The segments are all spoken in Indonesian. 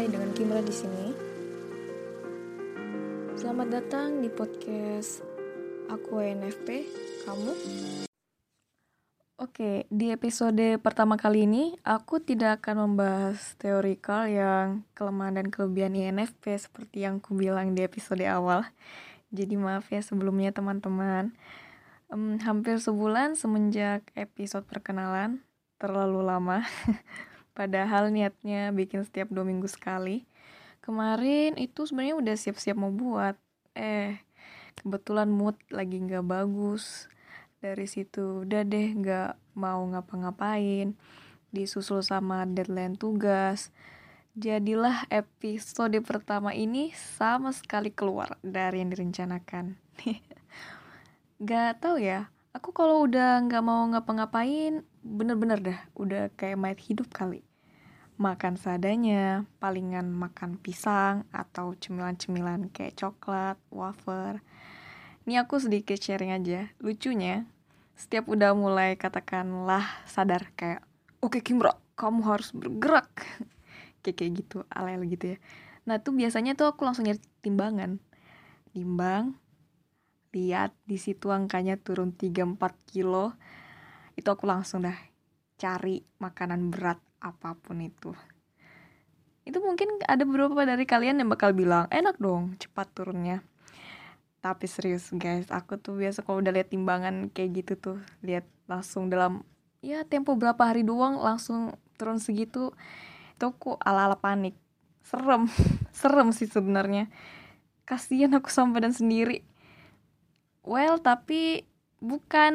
Hai, dengan Kimra di sini. Selamat datang di podcast Aku NFP. Kamu? Oke, di episode pertama kali ini aku tidak akan membahas teorikal yang kelemahan dan kelebihan INFP seperti yang ku bilang di episode awal. Jadi maaf ya sebelumnya teman-teman. Um, hampir sebulan semenjak episode perkenalan, terlalu lama. Padahal niatnya bikin setiap dua minggu sekali. Kemarin itu sebenarnya udah siap-siap mau buat. Eh, kebetulan mood lagi nggak bagus. Dari situ udah deh nggak mau ngapa-ngapain. Disusul sama deadline tugas. Jadilah episode pertama ini sama sekali keluar dari yang direncanakan. gak tau ya, aku kalau udah nggak mau ngapa-ngapain, bener-bener dah, udah kayak mayat hidup kali. Makan seadanya, palingan makan pisang atau cemilan-cemilan kayak coklat, wafer. Ini aku sedikit sharing aja. Lucunya, setiap udah mulai katakanlah sadar kayak, oke okay, Kimra, kamu harus bergerak. kayak kayak gitu, alel gitu ya. Nah tuh biasanya tuh aku langsung nyari timbangan. Timbang, lihat di situ angkanya turun 3-4 kilo itu aku langsung dah cari makanan berat apa pun itu. Itu mungkin ada beberapa dari kalian yang bakal bilang enak dong cepat turunnya. Tapi serius guys aku tuh biasa kalau udah lihat timbangan kayak gitu tuh lihat langsung dalam ya tempo berapa hari doang langsung turun segitu itu aku ala ala panik. Serem serem sih sebenarnya. Kasihan aku sama badan sendiri. Well, tapi bukan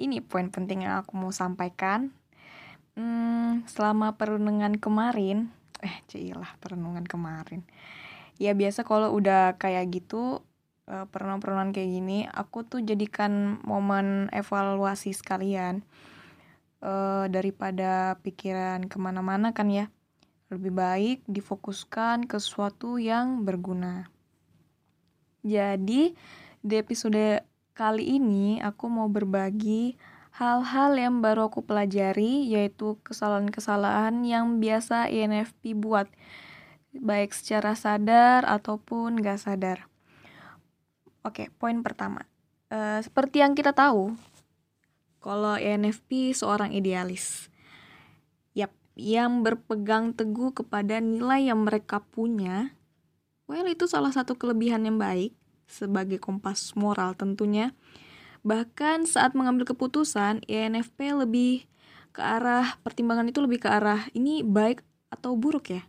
ini poin penting yang aku mau sampaikan. Hmm, selama perenungan kemarin, eh cilah perenungan kemarin. Ya biasa kalau udah kayak gitu, uh, perenungan-perenungan kayak gini, aku tuh jadikan momen evaluasi sekalian. Uh, daripada pikiran ke mana-mana kan ya. Lebih baik difokuskan ke sesuatu yang berguna. Jadi, di episode kali ini aku mau berbagi hal-hal yang baru aku pelajari yaitu kesalahan-kesalahan yang biasa INFP buat baik secara sadar ataupun gak sadar. Oke, poin pertama. E, seperti yang kita tahu, kalau INFP seorang idealis. Yap, yang berpegang teguh kepada nilai yang mereka punya. Well, itu salah satu kelebihan yang baik sebagai kompas moral tentunya. Bahkan saat mengambil keputusan, INFP lebih ke arah pertimbangan itu lebih ke arah ini baik atau buruk ya.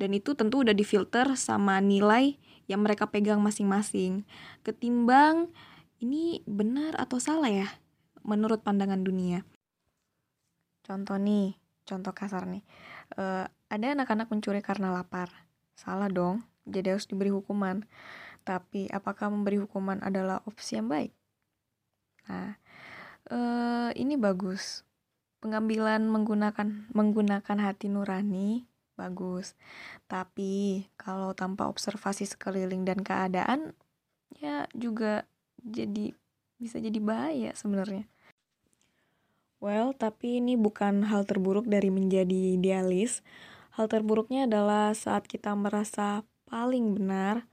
Dan itu tentu udah difilter sama nilai yang mereka pegang masing-masing. Ketimbang ini benar atau salah ya menurut pandangan dunia. Contoh nih, contoh kasar nih. Uh, ada anak-anak mencuri karena lapar. Salah dong, jadi harus diberi hukuman. Tapi apakah memberi hukuman adalah opsi yang baik? Nah, eh, ini bagus. Pengambilan menggunakan menggunakan hati nurani bagus. Tapi kalau tanpa observasi sekeliling dan keadaan ya juga jadi bisa jadi bahaya sebenarnya. Well, tapi ini bukan hal terburuk dari menjadi idealis. Hal terburuknya adalah saat kita merasa paling benar,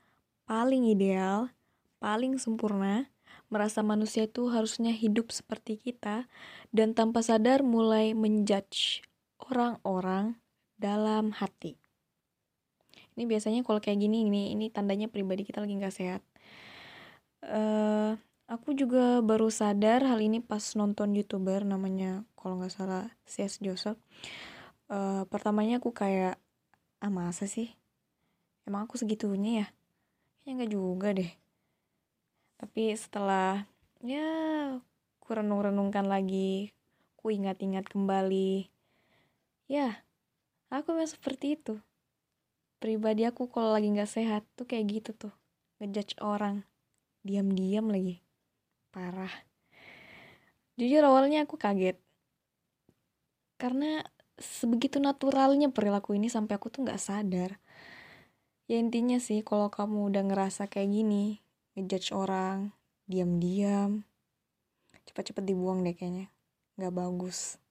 paling ideal, paling sempurna, merasa manusia itu harusnya hidup seperti kita, dan tanpa sadar mulai menjudge orang-orang dalam hati. Ini biasanya kalau kayak gini, ini ini tandanya pribadi kita lagi nggak sehat. Uh, aku juga baru sadar hal ini pas nonton youtuber namanya kalau nggak salah C.S. Joseph. Uh, pertamanya aku kayak ah masa sih emang aku segitunya ya ya nggak juga deh tapi setelah ya ku renung-renungkan lagi ku ingat-ingat kembali ya aku memang seperti itu. Pribadi aku kalau lagi nggak sehat tuh kayak gitu tuh ngejudge orang diam-diam lagi parah. Jujur awalnya aku kaget karena sebegitu naturalnya perilaku ini sampai aku tuh nggak sadar. Ya intinya sih kalau kamu udah ngerasa kayak gini ngejudge orang diam-diam cepat-cepat dibuang deh kayaknya nggak bagus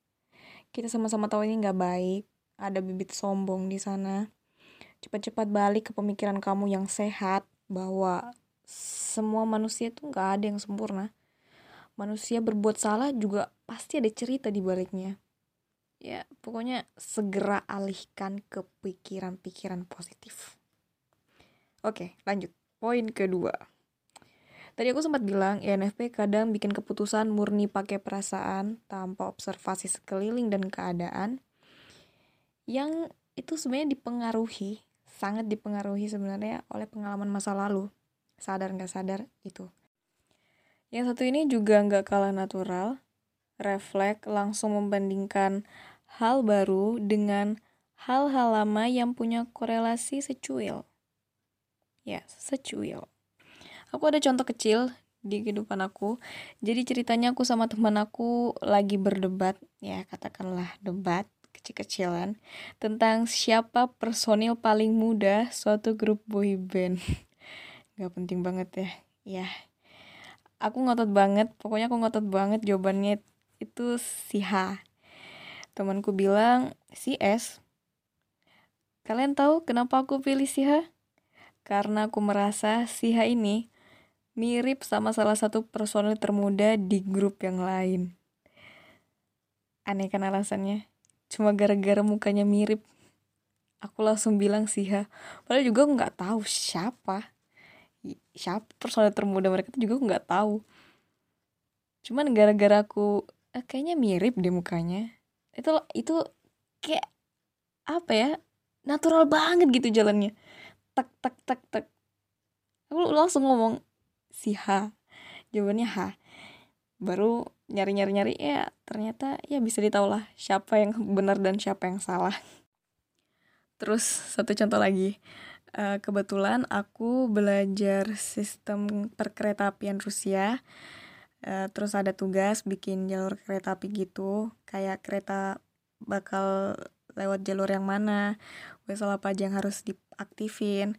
kita sama-sama tahu ini nggak baik ada bibit sombong di sana. Cepat-cepat balik ke pemikiran kamu yang sehat bahwa semua manusia tuh nggak ada yang sempurna. Manusia berbuat salah juga pasti ada cerita di baliknya. Ya, pokoknya segera alihkan ke pikiran-pikiran positif. Oke, lanjut. Poin kedua. Tadi aku sempat bilang INFP kadang bikin keputusan murni pakai perasaan tanpa observasi sekeliling dan keadaan yang itu sebenarnya dipengaruhi, sangat dipengaruhi sebenarnya oleh pengalaman masa lalu. Sadar nggak sadar itu. Yang satu ini juga nggak kalah natural, refleks langsung membandingkan hal baru dengan hal-hal lama yang punya korelasi secuil. Ya, secuil aku ada contoh kecil di kehidupan aku. Jadi ceritanya aku sama teman aku lagi berdebat ya katakanlah debat kecil-kecilan tentang siapa personil paling muda suatu grup boy band. Nggak penting banget ya. Ya aku ngotot banget pokoknya aku ngotot banget jawabannya itu si H. Temanku bilang si S kalian tahu kenapa aku pilih si H? Karena aku merasa si H ini mirip sama salah satu personil termuda di grup yang lain. Aneh kan alasannya? Cuma gara-gara mukanya mirip. Aku langsung bilang sih ha. Padahal juga nggak tahu siapa. Siapa personil termuda mereka itu juga nggak tahu. Cuman gara-gara aku eh, kayaknya mirip deh mukanya. Itu itu kayak apa ya? Natural banget gitu jalannya. Tak tak tak tak. Aku langsung ngomong si H. Jawabannya H. Baru nyari-nyari-nyari ya ternyata ya bisa ditahu lah siapa yang benar dan siapa yang salah. Terus satu contoh lagi. Uh, kebetulan aku belajar sistem perkeretaapian Rusia. Uh, terus ada tugas bikin jalur kereta api gitu kayak kereta bakal lewat jalur yang mana wesel apa aja yang harus diaktifin.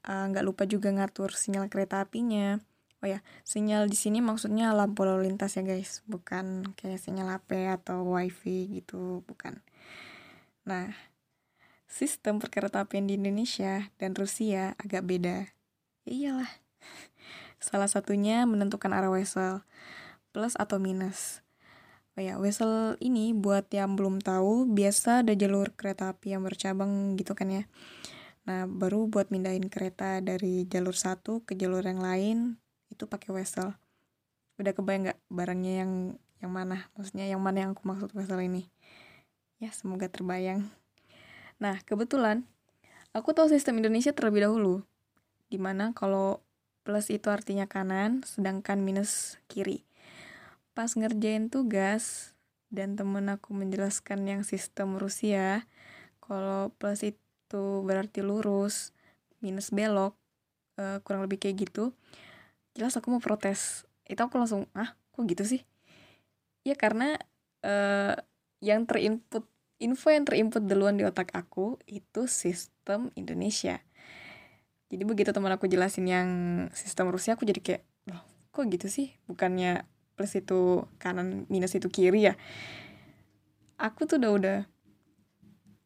Eh, nggak lupa juga ngatur sinyal kereta apinya Oh ya, sinyal di sini maksudnya lampu lalu lintas ya guys, bukan kayak sinyal HP atau WiFi gitu, bukan. Nah, sistem perkeretaapian di Indonesia dan Rusia agak beda. Ya iyalah. Salah satunya menentukan arah wesel, plus atau minus. Oh ya, wesel ini buat yang belum tahu, biasa ada jalur kereta api yang bercabang gitu kan ya. Nah, baru buat mindahin kereta dari jalur satu ke jalur yang lain, itu pakai wesel. Udah kebayang nggak barangnya yang yang mana? Maksudnya yang mana yang aku maksud wesel ini? Ya semoga terbayang. Nah kebetulan aku tahu sistem Indonesia terlebih dahulu. Di mana kalau plus itu artinya kanan sedangkan minus kiri. Pas ngerjain tugas dan temen aku menjelaskan yang sistem Rusia kalau plus itu berarti lurus minus belok uh, kurang lebih kayak gitu jelas aku mau protes. Itu aku langsung ah kok gitu sih? Ya karena uh, yang terinput info yang terinput duluan di otak aku itu sistem Indonesia. Jadi begitu teman aku jelasin yang sistem Rusia aku jadi kayak loh kok gitu sih? Bukannya plus itu kanan minus itu kiri ya? Aku tuh udah udah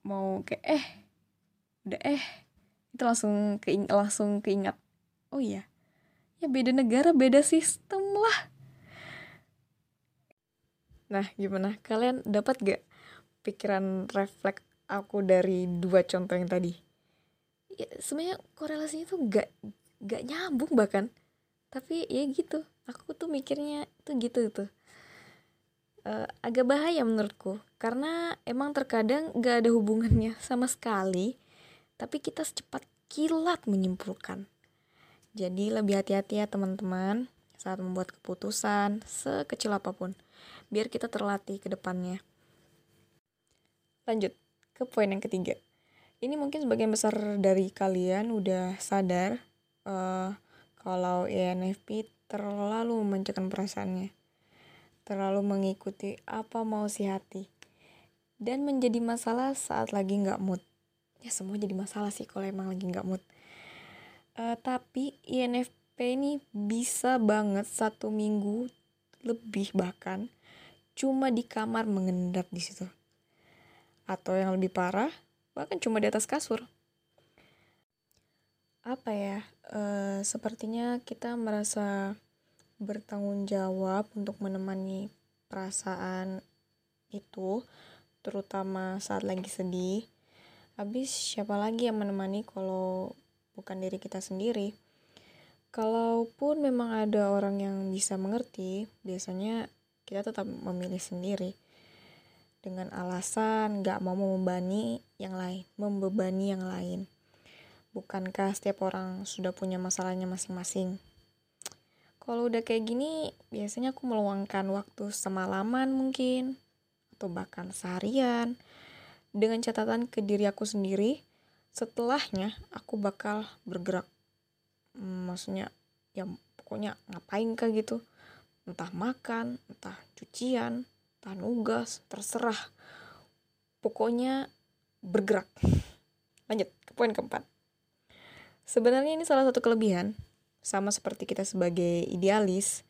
mau kayak eh udah eh. Itu langsung keing langsung keingat oh iya ya beda negara beda sistem lah. Nah gimana? Kalian dapat gak pikiran refleks aku dari dua contoh yang tadi? Ya sebenarnya korelasinya tuh gak gak nyambung bahkan. Tapi ya gitu aku tuh mikirnya tuh gitu tuh. Uh, agak bahaya menurutku. Karena emang terkadang gak ada hubungannya sama sekali tapi kita secepat kilat menyimpulkan jadi lebih hati-hati ya teman-teman saat membuat keputusan sekecil apa pun, biar kita terlatih ke depannya. Lanjut ke poin yang ketiga. Ini mungkin sebagian besar dari kalian udah sadar uh, kalau ENFP terlalu memanjakan perasaannya, terlalu mengikuti apa mau si hati, dan menjadi masalah saat lagi nggak mood. Ya semua jadi masalah sih kalau emang lagi nggak mood uh, tapi INFP ini bisa banget satu minggu lebih bahkan cuma di kamar mengendap di situ Atau yang lebih parah, bahkan cuma di atas kasur. Apa ya, e, sepertinya kita merasa bertanggung jawab untuk menemani perasaan itu, terutama saat lagi sedih. Habis siapa lagi yang menemani kalau bukan diri kita sendiri? Kalaupun memang ada orang yang bisa mengerti, biasanya kita tetap memilih sendiri dengan alasan gak mau membebani yang lain, membebani yang lain. Bukankah setiap orang sudah punya masalahnya masing-masing? Kalau udah kayak gini, biasanya aku meluangkan waktu semalaman mungkin, atau bahkan seharian, dengan catatan ke diri aku sendiri, setelahnya aku bakal bergerak. Hmm, maksudnya ya pokoknya ngapain kah gitu? Entah makan entah cucian entah nugas terserah. Pokoknya bergerak. Lanjut ke poin keempat. Sebenarnya ini salah satu kelebihan sama seperti kita sebagai idealis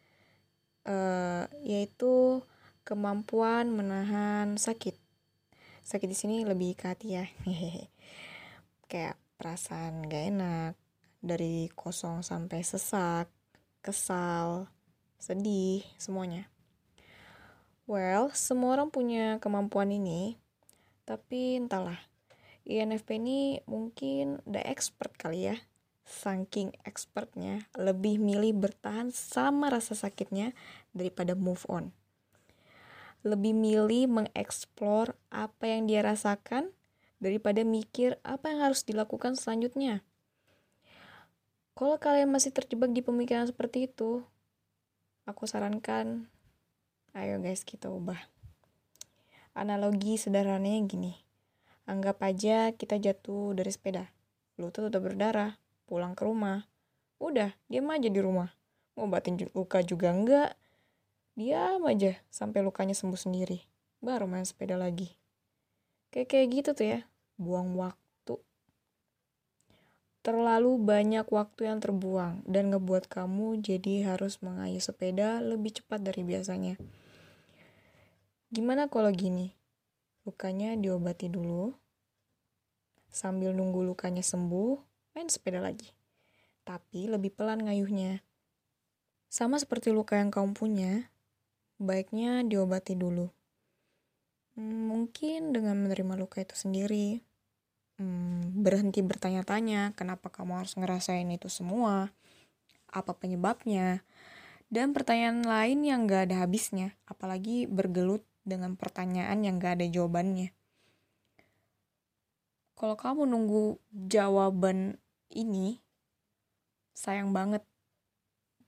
uh, yaitu kemampuan menahan sakit. Sakit di sini lebih ke hati ya kayak perasaan gak enak dari kosong sampai sesak, kesal, sedih, semuanya. Well, semua orang punya kemampuan ini, tapi entahlah, INFP ini mungkin udah expert kali ya. Saking expertnya, lebih milih bertahan sama rasa sakitnya daripada move on. Lebih milih mengeksplor apa yang dia rasakan daripada mikir apa yang harus dilakukan selanjutnya. Kalau kalian masih terjebak di pemikiran seperti itu, aku sarankan, ayo guys kita ubah. Analogi sederhananya gini, anggap aja kita jatuh dari sepeda, lutut udah berdarah, pulang ke rumah, udah diam aja di rumah, mau luka juga enggak, diam aja sampai lukanya sembuh sendiri, baru main sepeda lagi. Kayak kayak gitu tuh ya, buang waktu Terlalu banyak waktu yang terbuang dan ngebuat kamu jadi harus mengayuh sepeda lebih cepat dari biasanya. Gimana kalau gini? Lukanya diobati dulu. Sambil nunggu lukanya sembuh, main sepeda lagi. Tapi lebih pelan ngayuhnya. Sama seperti luka yang kamu punya, baiknya diobati dulu. Hmm, mungkin dengan menerima luka itu sendiri, hmm, berhenti bertanya-tanya kenapa kamu harus ngerasain itu semua, apa penyebabnya, dan pertanyaan lain yang gak ada habisnya, apalagi bergelut dengan pertanyaan yang gak ada jawabannya. Kalau kamu nunggu jawaban ini, sayang banget,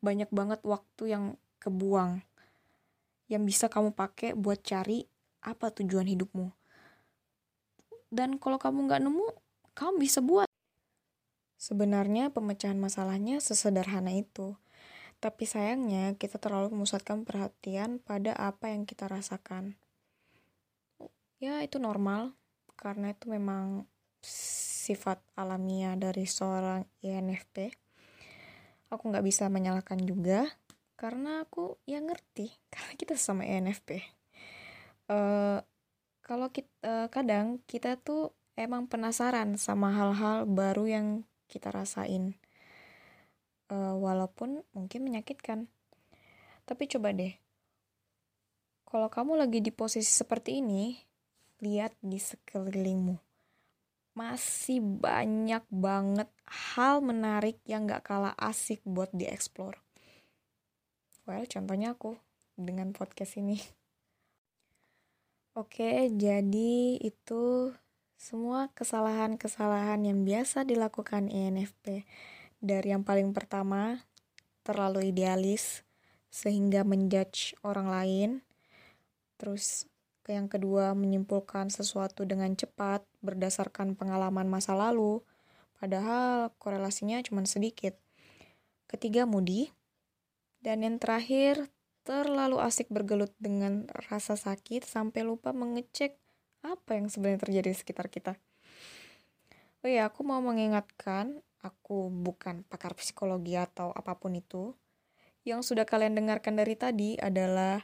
banyak banget waktu yang kebuang, yang bisa kamu pakai buat cari apa tujuan hidupmu dan kalau kamu nggak nemu, kamu bisa buat. Sebenarnya pemecahan masalahnya sesederhana itu. Tapi sayangnya kita terlalu memusatkan perhatian pada apa yang kita rasakan. Ya itu normal, karena itu memang sifat alamiah dari seorang INFP. Aku nggak bisa menyalahkan juga, karena aku yang ngerti, karena kita sama INFP. Uh, kalau kita uh, kadang kita tuh emang penasaran sama hal-hal baru yang kita rasain uh, walaupun mungkin menyakitkan tapi coba deh kalau kamu lagi di posisi seperti ini lihat di sekelilingmu masih banyak banget hal menarik yang gak kalah asik buat dieksplor. Well, contohnya aku dengan podcast ini. Oke, jadi itu semua kesalahan-kesalahan yang biasa dilakukan ENFP. Dari yang paling pertama, terlalu idealis sehingga menjudge orang lain. Terus yang kedua, menyimpulkan sesuatu dengan cepat berdasarkan pengalaman masa lalu, padahal korelasinya cuma sedikit. Ketiga, mudi. Dan yang terakhir, terlalu asik bergelut dengan rasa sakit sampai lupa mengecek apa yang sebenarnya terjadi di sekitar kita. Oh iya, aku mau mengingatkan, aku bukan pakar psikologi atau apa pun itu. Yang sudah kalian dengarkan dari tadi adalah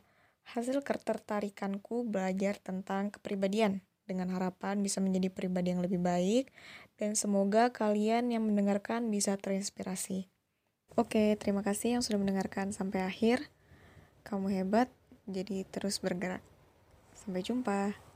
hasil ketertarikanku belajar tentang kepribadian dengan harapan bisa menjadi pribadi yang lebih baik dan semoga kalian yang mendengarkan bisa terinspirasi. Oke, terima kasih yang sudah mendengarkan sampai akhir. Kamu hebat, jadi terus bergerak. Sampai jumpa.